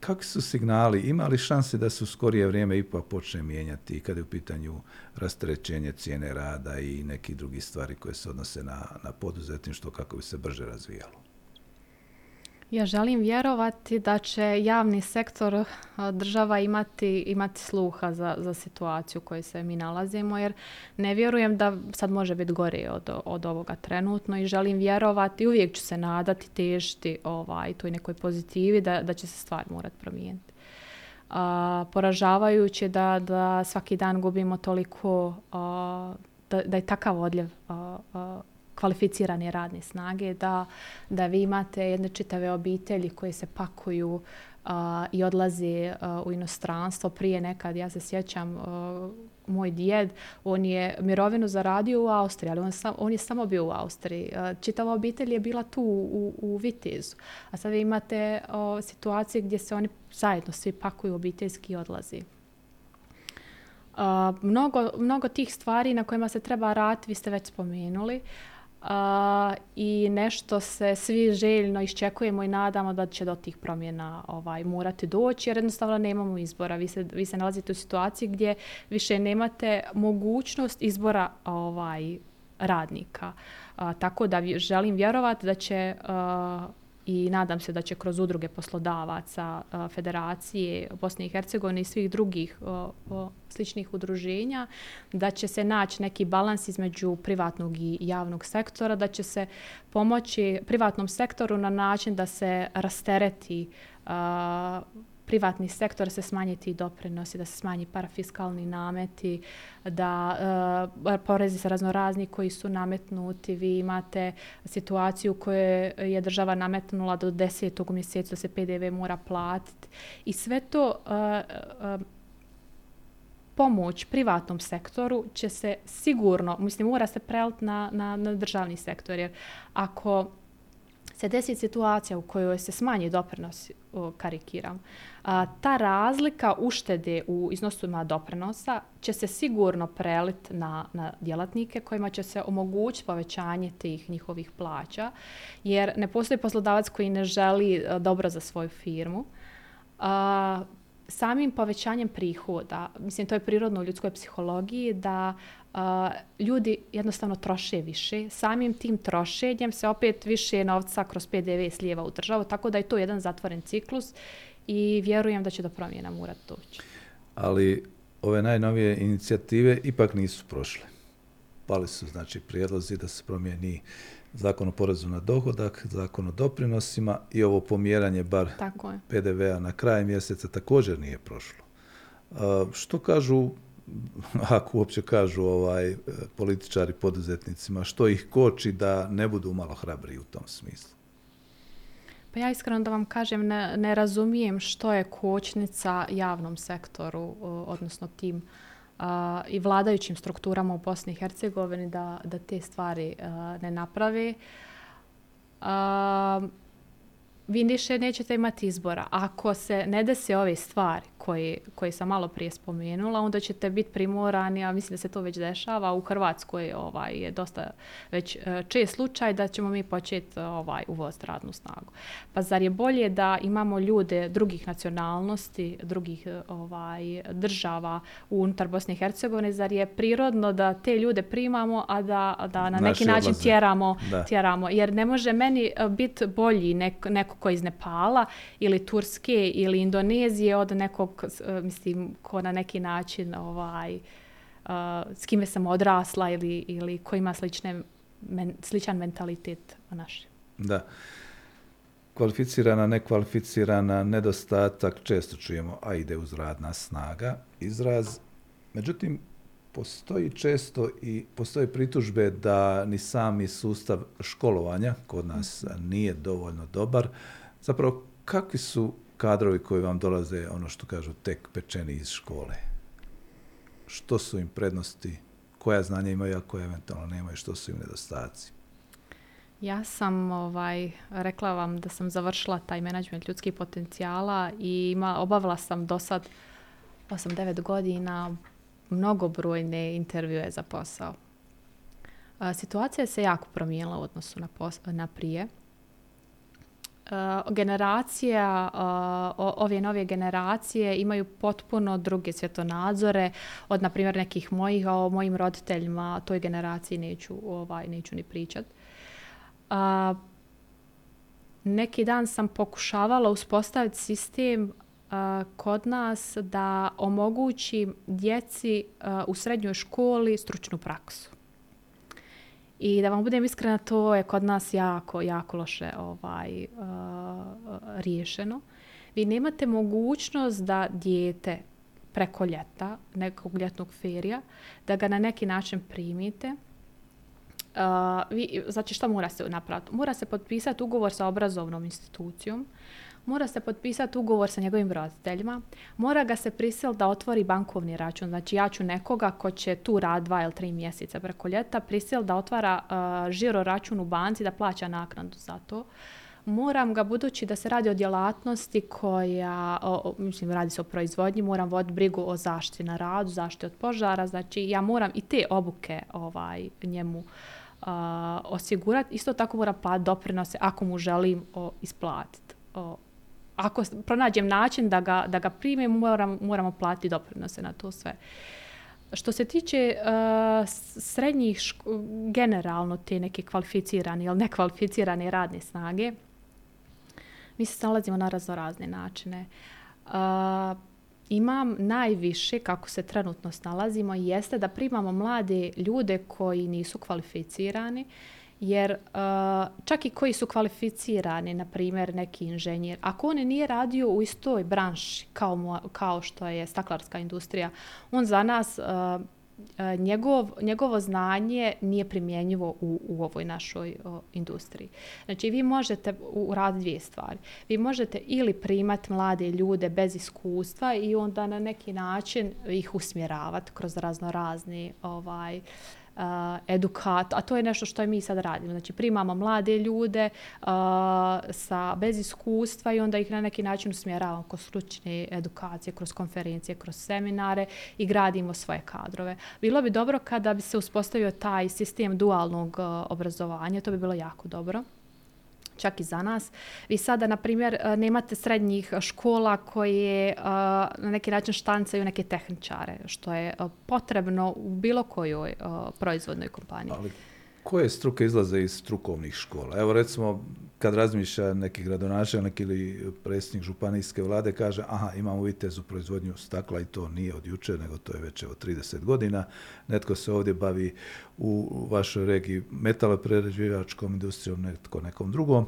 kakvi su signali, ima li šanse da se u skorije vrijeme ipak počne mijenjati kada je u pitanju rastrećenje cijene rada i neki drugi stvari koje se odnose na, na poduzetništvo kako bi se brže razvijalo? Ja želim vjerovati da će javni sektor eh, država imati, imati sluha za, za situaciju u kojoj se mi nalazimo, jer ne vjerujem da sad može biti gore od, od ovoga trenutno i želim vjerovati, uvijek ću se nadati, težiti ovaj, toj nekoj pozitivi da, da će se stvar morat promijeniti. A, poražavajuće da, da svaki dan gubimo toliko, a, da, da je takav odljev a, a, kvalificirane radne snage, da, da vi imate jedne čitave obitelji koje se pakuju uh, i odlaze uh, u inostranstvo. Prije nekad, ja se sjećam, uh, moj djed, on je mirovinu zaradio u Austriji, ali on, sam, on je samo bio u Austriji. Uh, čitava obitelj je bila tu u, u Vitezu. A sad vi imate o, situacije gdje se oni zajedno svi pakuju obiteljski i odlazi. Uh, mnogo, mnogo tih stvari na kojima se treba rati, vi ste već spomenuli. Uh, a, i nešto se svi željno iščekujemo i nadamo da će do tih promjena ovaj morati doći jer jednostavno nemamo izbora. Vi se, vi se nalazite u situaciji gdje više nemate mogućnost izbora ovaj radnika. A, tako da želim vjerovati da će a, i nadam se da će kroz udruge poslodavaca, federacije Bosne i Hercegovine i svih drugih sličnih udruženja, da će se naći neki balans između privatnog i javnog sektora, da će se pomoći privatnom sektoru na način da se rastereti privatni sektor se smanjiti doprinosi, da se smanji parafiskalni nameti, da uh, porezi se raznorazni koji su nametnuti. Vi imate situaciju koju je država nametnula do desetog mjeseca da se PDV mora platiti. I sve to uh, uh, pomoć privatnom sektoru će se sigurno, mislim, mora se preliti na, na, na državni sektor. Jer ako se desi situacija u kojoj se smanji doprinos, karikiram, a, ta razlika uštede u iznosima doprinosa će se sigurno prelit na, na djelatnike kojima će se omogućiti povećanje tih njihovih plaća, jer ne postoji poslodavac koji ne želi e, dobro za svoju firmu. A, samim povećanjem prihoda, mislim to je prirodno u ljudskoj psihologiji, da a, ljudi jednostavno troše više. Samim tim trošenjem se opet više novca kroz PDV slijeva u državu, tako da je to jedan zatvoren ciklus i vjerujem da će do promjena morat doći. Ali ove najnovije inicijative ipak nisu prošle. Pali su znači prijedlozi da se promijeni zakon o porezu na dohodak, zakon o doprinosima i ovo pomjeranje bar PDV-a na kraj mjeseca također nije prošlo. što kažu ako uopće kažu ovaj političari poduzetnicima, što ih koči da ne budu malo hrabri u tom smislu? Pa ja iskreno da vam kažem, ne, ne razumijem što je kočnica javnom sektoru, uh, odnosno tim uh, i vladajućim strukturama u Bosni i Hercegovini da, da te stvari uh, ne naprave. Uh, vi više nećete imati izbora. Ako se ne desi ove stvari koje, koje sam malo prije spomenula, onda ćete biti primorani, a mislim da se to već dešava, u Hrvatskoj ovaj, je dosta već e, čest slučaj da ćemo mi početi ovaj, uvoziti radnu snagu. Pa zar je bolje da imamo ljude drugih nacionalnosti, drugih e, ovaj, država unutar Bosne i Hercegovine, zar je prirodno da te ljude primamo, a da, da na neki način tjeramo, tjeramo, jer ne može meni e, biti bolji neko, neko ko iz Nepala ili Turske ili Indonezije od nekog, e, mislim, ko na neki način ovaj, uh, s kime sam odrasla ili, ili ko ima slične, men, sličan mentalitet naš. Da. Kvalificirana, nekvalificirana, nedostatak, često čujemo, a ide uz radna snaga, izraz. Međutim, postoji često i postoje pritužbe da ni sami sustav školovanja kod nas nije dovoljno dobar. Zapravo, kakvi su kadrovi koji vam dolaze, ono što kažu, tek pečeni iz škole? Što su im prednosti? Koja znanja imaju, a koja eventualno nemaju? Što su im nedostaci? Ja sam ovaj, rekla vam da sam završila taj menadžment ljudskih potencijala i ima, obavila sam do sad 8-9 godina mnogobrojne intervjue za posao. Situacija se jako promijenila u odnosu na, na prije. Eh, Generacija, ove nove generacije imaju potpuno druge svjetonadzore od, na primjer, nekih mojih, a o mojim roditeljima, toj generaciji neću, ovaj, neću ni pričat. A, Neki dan sam pokušavala uspostaviti sistem eh, kod nas da omogući djeci eh, u srednjoj školi stručnu praksu. I da vam budem iskrena, to je kod nas jako, jako loše ovaj, uh, riješeno. Vi nemate mogućnost da dijete preko ljeta, nekog ljetnog ferija, da ga na neki način primite. Uh, vi, znači šta mora se napraviti? Mora se potpisati ugovor sa obrazovnom institucijom, mora se potpisati ugovor sa njegovim roditeljima, mora ga se prisil da otvori bankovni račun. Znači ja ću nekoga ko će tu rad dva ili tri mjeseca preko ljeta prisil da otvara uh, žiro račun u banci da plaća naknadu za to. Moram ga, budući da se radi o djelatnosti koja, o, o, mislim, radi se o proizvodnji, moram voditi brigu o zaštiti na radu, zaštiti od požara, znači ja moram i te obuke ovaj njemu uh, osigurati. Isto tako moram platiti doprinose ako mu želim o, isplatiti ako pronađem način da ga, da ga primim, moram, moramo platiti doprinose na to sve. Što se tiče uh, srednjih ško, generalno te neke kvalificirane ili nekvalificirane radne snage, mi se nalazimo na razno razne načine. Uh, imam najviše, kako se trenutno snalazimo, jeste da primamo mlade ljude koji nisu kvalificirani, uh, jer uh, čak i koji su kvalificirani, na primjer neki inženjer, ako on nije radio u istoj branši kao, kao što je staklarska industrija, on za nas, uh, uh, njegov, njegovo znanje nije primjenjivo u, u ovoj našoj uh, industriji. Znači, vi možete uraditi dvije stvari. Vi možete ili primati mlade ljude bez iskustva i onda na neki način ih usmjeravati kroz razno razne ovaj, uh, edukat, a to je nešto što je mi sad radimo. Znači primamo mlade ljude uh, sa bez iskustva i onda ih na neki način usmjeravamo kroz stručne edukacije, kroz konferencije, kroz seminare i gradimo svoje kadrove. Bilo bi dobro kada bi se uspostavio taj sistem dualnog uh, obrazovanja, to bi bilo jako dobro čak i za nas. Vi sada, na primjer, e, nemate srednjih škola koje e, na neki način štancaju neke tehničare, što je e, potrebno u bilo kojoj proizvodnoj kompaniji. Ali koje struke izlaze iz strukovnih škola? Evo recimo, kad razmišlja neki gradonačelnik ili predsjednik županijske vlade, kaže, aha, imamo vitez u proizvodnju stakla i to nije od juče, nego to je već evo 30 godina. Netko se ovdje bavi u vašoj regiji metalopreređivačkom industrijom, netko nekom drugom.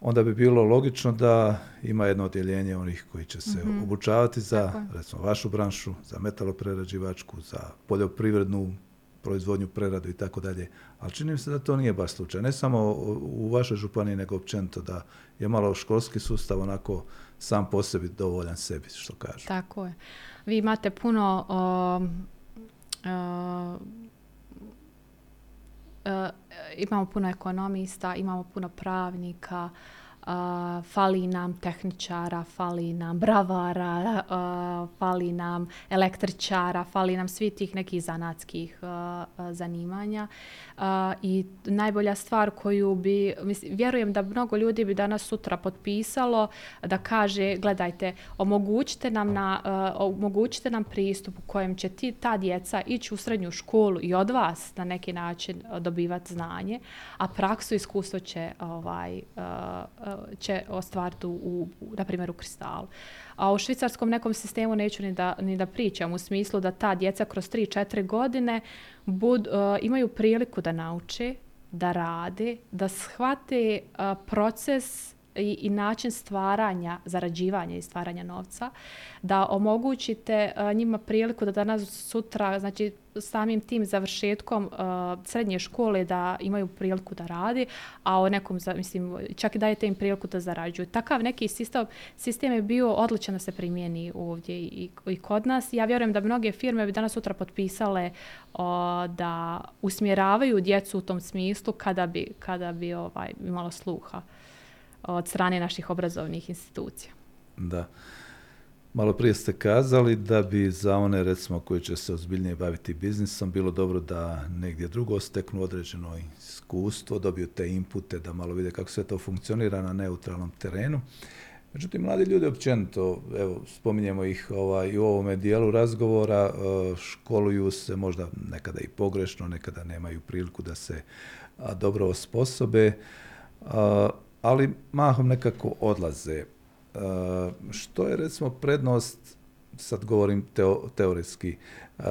Onda bi bilo logično da ima jedno odjeljenje onih koji će se mm -hmm. obučavati za, recimo, vašu branšu, za metaloprerađivačku, za poljoprivrednu proizvodnju, preradu i tako dalje. Ali čini mi se da to nije baš slučaj. Ne samo u vašoj županiji, nego općenito da je malo školski sustav onako sam po sebi dovoljan sebi, što kažu. Tako je. Vi imate puno... O, o, Uh, imamo puno ekonomista, imamo puno pravnika, fali nam tehničara, fali nam bravara, fali nam električara, fali nam svi tih nekih zanatskih zanimanja. I najbolja stvar koju bi, mislim, vjerujem da mnogo ljudi bi danas sutra potpisalo da kaže, gledajte, omogućite nam, na, omogućite nam pristup u kojem će ti, ta djeca ići u srednju školu i od vas na neki način dobivati znanje, a praksu iskustvo će ovaj, će ostvariti u, na primjer, u kristalu. A u švicarskom nekom sistemu neću ni da, ni da pričam u smislu da ta djeca kroz 3-4 godine bud, uh, imaju priliku da nauče, da rade, da shvate uh, proces i, i način stvaranja, zarađivanja i stvaranja novca, da omogućite a, njima priliku da danas sutra, znači samim tim završetkom a, srednje škole da imaju priliku da radi, a o nekom, mislim, čak i dajete im priliku da zarađuju. Takav neki sistem, sistem je bio odličan da se primijeni ovdje i, i kod nas. Ja vjerujem da mnoge firme bi danas sutra potpisale o, da usmjeravaju djecu u tom smislu kada bi, kada bi ovaj, imalo sluha od strane naših obrazovnih institucija. Da. Malo prije ste kazali da bi za one, recimo, koji će se ozbiljnije baviti biznisom, bilo dobro da negdje drugo steknu određeno iskustvo, dobiju te inpute, da malo vide kako sve to funkcionira na neutralnom terenu. Međutim, mladi ljudi općenito, evo, spominjemo ih ovaj, i u ovome dijelu razgovora, e, školuju se možda nekada i pogrešno, nekada nemaju priliku da se dobro osposobe, ali mahom nekako odlaze. Uh, što je recimo prednost, sad govorim teo, teoretski, uh,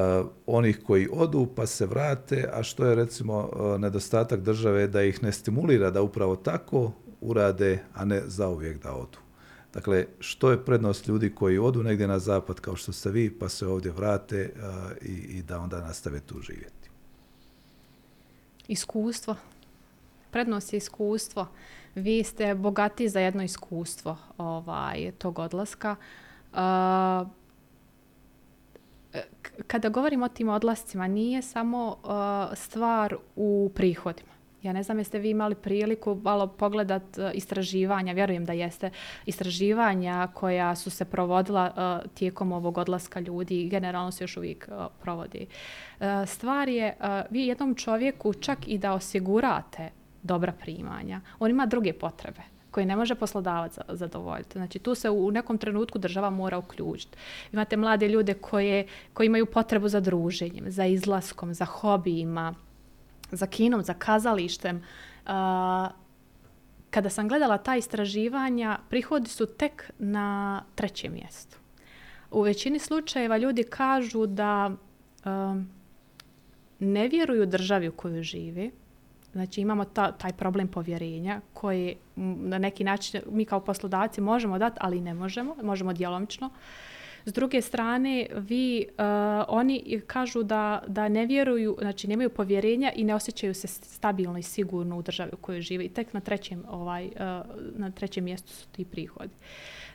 onih koji odu pa se vrate, a što je recimo uh, nedostatak države da ih ne stimulira da upravo tako urade, a ne zauvijek da odu. Dakle, što je prednost ljudi koji odu negdje na zapad kao što ste vi, pa se ovdje vrate uh, i, i da onda nastave tu živjeti? Iskustvo. Prednost je iskustvo. Uh, vi ste bogati za jedno iskustvo ovaj, tog odlaska. Uh, kada govorimo o tim odlascima, nije samo uh, stvar u prihodima. Ja ne znam jeste vi imali priliku malo pogledat uh, istraživanja, vjerujem da jeste, istraživanja koja su se provodila uh, tijekom ovog odlaska ljudi i generalno se još uvijek uh, provodi. Uh, stvar je, uh, vi jednom čovjeku čak i da osigurate dobra primanja. On ima druge potrebe koje ne može poslodavac zadovoljiti. Znači tu se u nekom trenutku država mora uključiti. Imate mlade ljude koje, koji imaju potrebu za druženjem, za izlaskom, za hobijima, za kinom, za kazalištem. Uh, kada sam gledala ta istraživanja, prihodi su tek na trećem mjestu. U većini slučajeva ljudi kažu da um, ne vjeruju državi u kojoj živi, Znači imamo ta, taj problem povjerenja koji na neki način mi kao poslodavci možemo dati, ali ne možemo, možemo djelomično. S druge strane, vi, uh, oni kažu da, da ne vjeruju, znači nemaju povjerenja i ne osjećaju se stabilno i sigurno u državi u kojoj žive. I tek na trećem, ovaj, uh, na trećem mjestu su ti prihodi.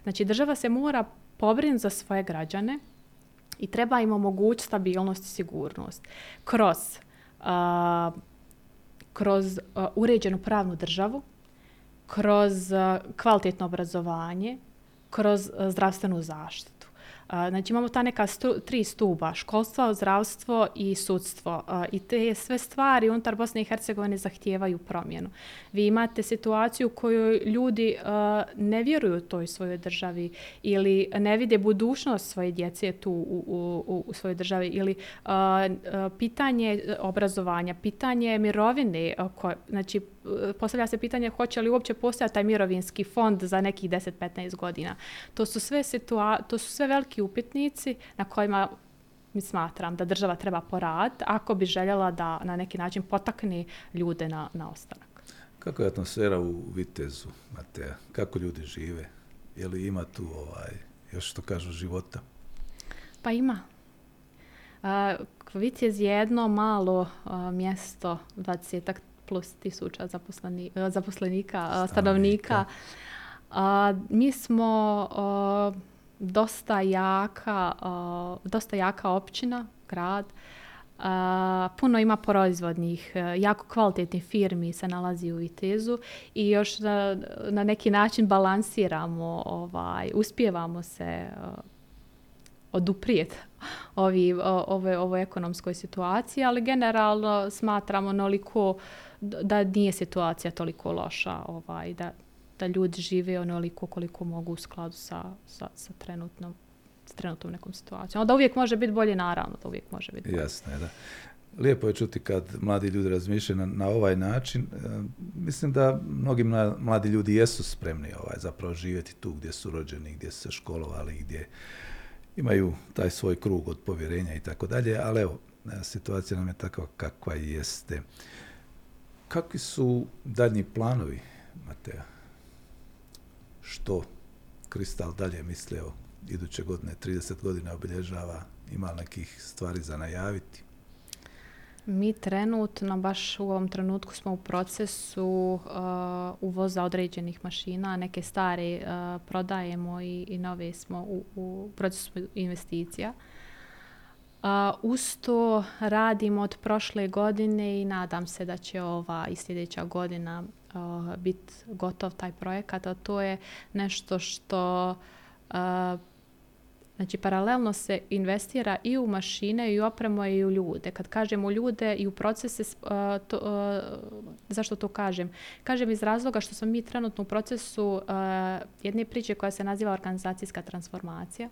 Znači država se mora pobrinuti za svoje građane i treba im omogućiti stabilnost i sigurnost. Kroz uh, kroz uh, uređenu pravnu državu, kroz uh, kvalitetno obrazovanje, kroz uh, zdravstvenu zaštitu. Znači imamo ta neka stu, tri stuba, školstvo, zdravstvo i sudstvo. I te sve stvari unutar Bosne i Hercegovine zahtijevaju promjenu. Vi imate situaciju u kojoj ljudi ne vjeruju toj svojoj državi ili ne vide budućnost svoje djece tu u, u, u svojoj državi ili pitanje obrazovanja, pitanje mirovine, koje, znači postavlja se pitanje hoće li uopće postojati taj mirovinski fond za nekih 10-15 godina. To su sve situa to su sve veliki upitnici na kojima mi smatram da država treba porad ako bi željela da na neki način potakne ljude na, na ostanak. Kako je atmosfera u Vitezu, Mateja? Kako ljudi žive? Je li ima tu ovaj, još što kažu života? Pa ima. Uh, Vitez je jedno malo uh, mjesto, 20 plus tisuća zaposleni, e, zaposlenika, e, stanovnika. A, mi smo e, dosta jaka, uh, dosta jaka općina, grad. E, puno ima proizvodnih, uh, jako kvalitetnih firmi se nalazi u Vitezu i još na, na neki način balansiramo, ovaj, uspijevamo se e, uh, oduprijet ovi, ove, ovoj ekonomskoj situaciji, ali generalno smatramo noliko da nije situacija toliko loša, ovaj, da, da ljudi žive onoliko koliko mogu u skladu sa, sa, sa trenutnom s trenutnom nekom situacijom. Da uvijek može biti bolje, naravno, da uvijek može biti bolje. Jasno je, da. Lijepo je čuti kad mladi ljudi razmišljaju na, na ovaj način. E, mislim da mnogi mladi ljudi jesu spremni ovaj, zapravo živjeti tu gdje su rođeni, gdje su se školovali, gdje imaju taj svoj krug od povjerenja i tako dalje, ali evo, e, situacija nam je takva kakva jeste. Kakvi su daljnji planovi, Mateja? Što Kristal dalje misle o iduće godine, 30 godina obilježava, ima nekih stvari za najaviti? Mi trenutno, baš u ovom trenutku smo u procesu uh, uvoza određenih mašina, neke stare uh, prodajemo i, i nove smo u, u procesu investicija. Uh, uz to radimo od prošle godine i nadam se da će ova i sljedeća godina Eh, uh, biti gotov taj projekat, a to je nešto što uh, Znači, paralelno se investira i u mašine, i u opremu, i u ljude. Kad kažem u ljude i u procese, uh, to, uh, zašto to kažem? Kažem iz razloga što smo mi trenutno u procesu uh, jedne priče koja se naziva organizacijska transformacija.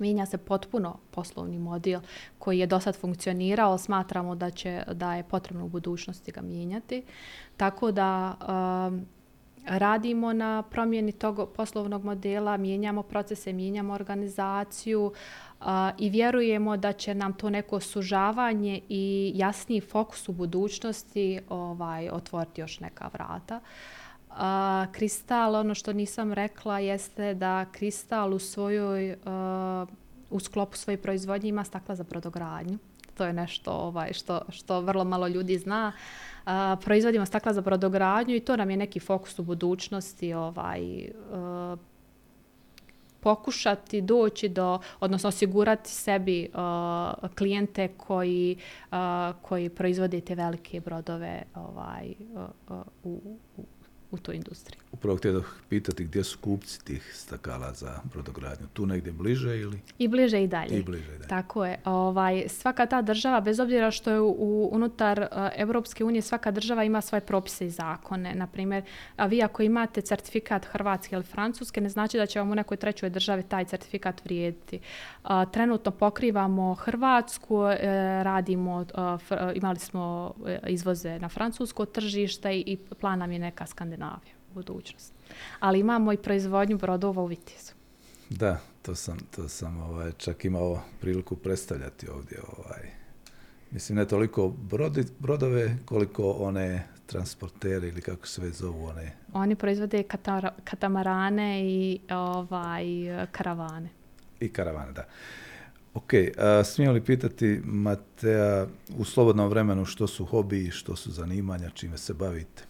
Mijenja se potpuno poslovni model koji je do sad funkcionirao, smatramo da, će, da je potrebno u budućnosti ga mijenjati. Tako da... um, radimo na promjeni tog poslovnog modela, mijenjamo procese, mijenjamo organizaciju a, i vjerujemo da će nam to neko sužavanje i jasniji fokus u budućnosti ovaj otvoriti još neka vrata. A, kristal, ono što nisam rekla, jeste da kristal u svojoj a, u sklopu svoje proizvodnje ima stakla za brodogradnju. To je nešto ovaj što, što vrlo malo ljudi zna. A, proizvodimo stakla za brodogradnju i to nam je neki fokus u budućnosti ovaj a, pokušati doći do, odnosno osigurati sebi uh, klijente koji, uh, koji proizvode te velike brodove ovaj, uh, uh, u, u, u toj industriji. Upravo htio da pitati gdje su kupci tih stakala za brodogradnju. Tu negdje bliže ili? I bliže i dalje. I bliže i dalje. Tako je. Ovaj, svaka ta država, bez obzira što je u, unutar uh, Evropske unije, svaka država ima svoje propise i zakone. Naprimjer, a vi ako imate certifikat Hrvatske ili Francuske, ne znači da će vam u nekoj trećoj državi taj certifikat vrijediti. Uh, trenutno pokrivamo Hrvatsku, uh, radimo, uh, fr, imali smo izvoze na francusko tržište i, plan nam je neka Skandinavija budućnost. Ali imamo i proizvodnju brodova u Vitizu. Da, to sam, to sam ovaj, čak imao priliku predstavljati ovdje. Ovaj. Mislim, ne toliko brodi, brodove, koliko one transportere ili kako se već zovu one. Oni proizvode katara, katamarane i ovaj, karavane. I karavane, da. Ok, a, smijem li pitati Matea u slobodnom vremenu što su hobi, što su zanimanja, čime se bavite?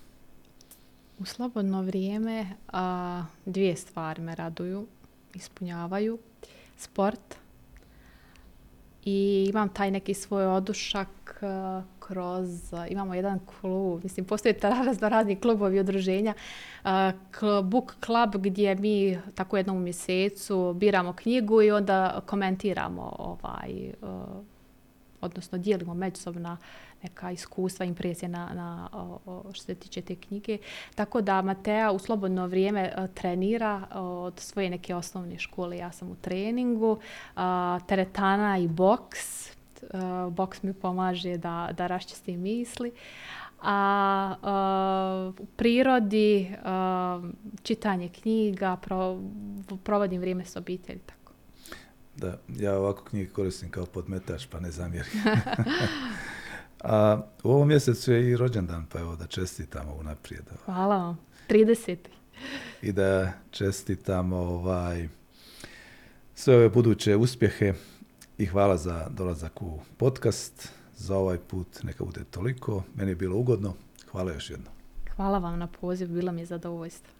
U slobodno vrijeme a, dvije stvari me raduju, ispunjavaju. Sport i imam taj neki svoj odušak a, kroz, a, imamo jedan klub, mislim postoje razno razni klubovi i odruženja, a, book club gdje mi tako jednom u mjesecu biramo knjigu i onda komentiramo ovaj, a, odnosno dijelimo međusobna neka iskustva, impresije na, na, o, što se tiče te knjige. Tako da Matea u slobodno vrijeme a, trenira od svoje neke osnovne škole. Ja sam u treningu, a, teretana i boks. A, boks mi pomaže da, da raščistim misli. A, a u prirodi a, čitanje knjiga, pro, provodim vrijeme s obitelji. Tako. Da, ja ovako knjige koristim kao podmetač, pa ne zamjerim. A u ovom mjesecu je i rođendan, pa evo da čestitamo unaprijed. Hvala vam. 30. I da čestitamo ovaj, sve ove buduće uspjehe i hvala za dolazak u podcast. Za ovaj put neka bude toliko. Meni je bilo ugodno. Hvala još jedno. Hvala vam na poziv, bilo mi je zadovoljstvo.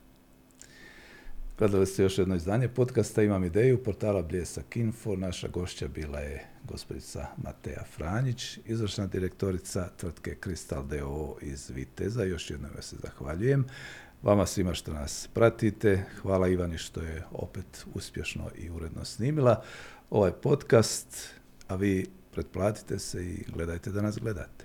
Gledali ste još jedno izdanje podcasta, imam ideju, portala Bljesak Info. Naša gošća bila je gospođica Mateja Franjić, izvršna direktorica tvrtke Kristal DO iz Viteza. Još jednom se zahvaljujem. Vama svima što nas pratite. Hvala Ivani što je opet uspješno i uredno snimila ovaj podcast, a vi pretplatite se i gledajte da nas gledate.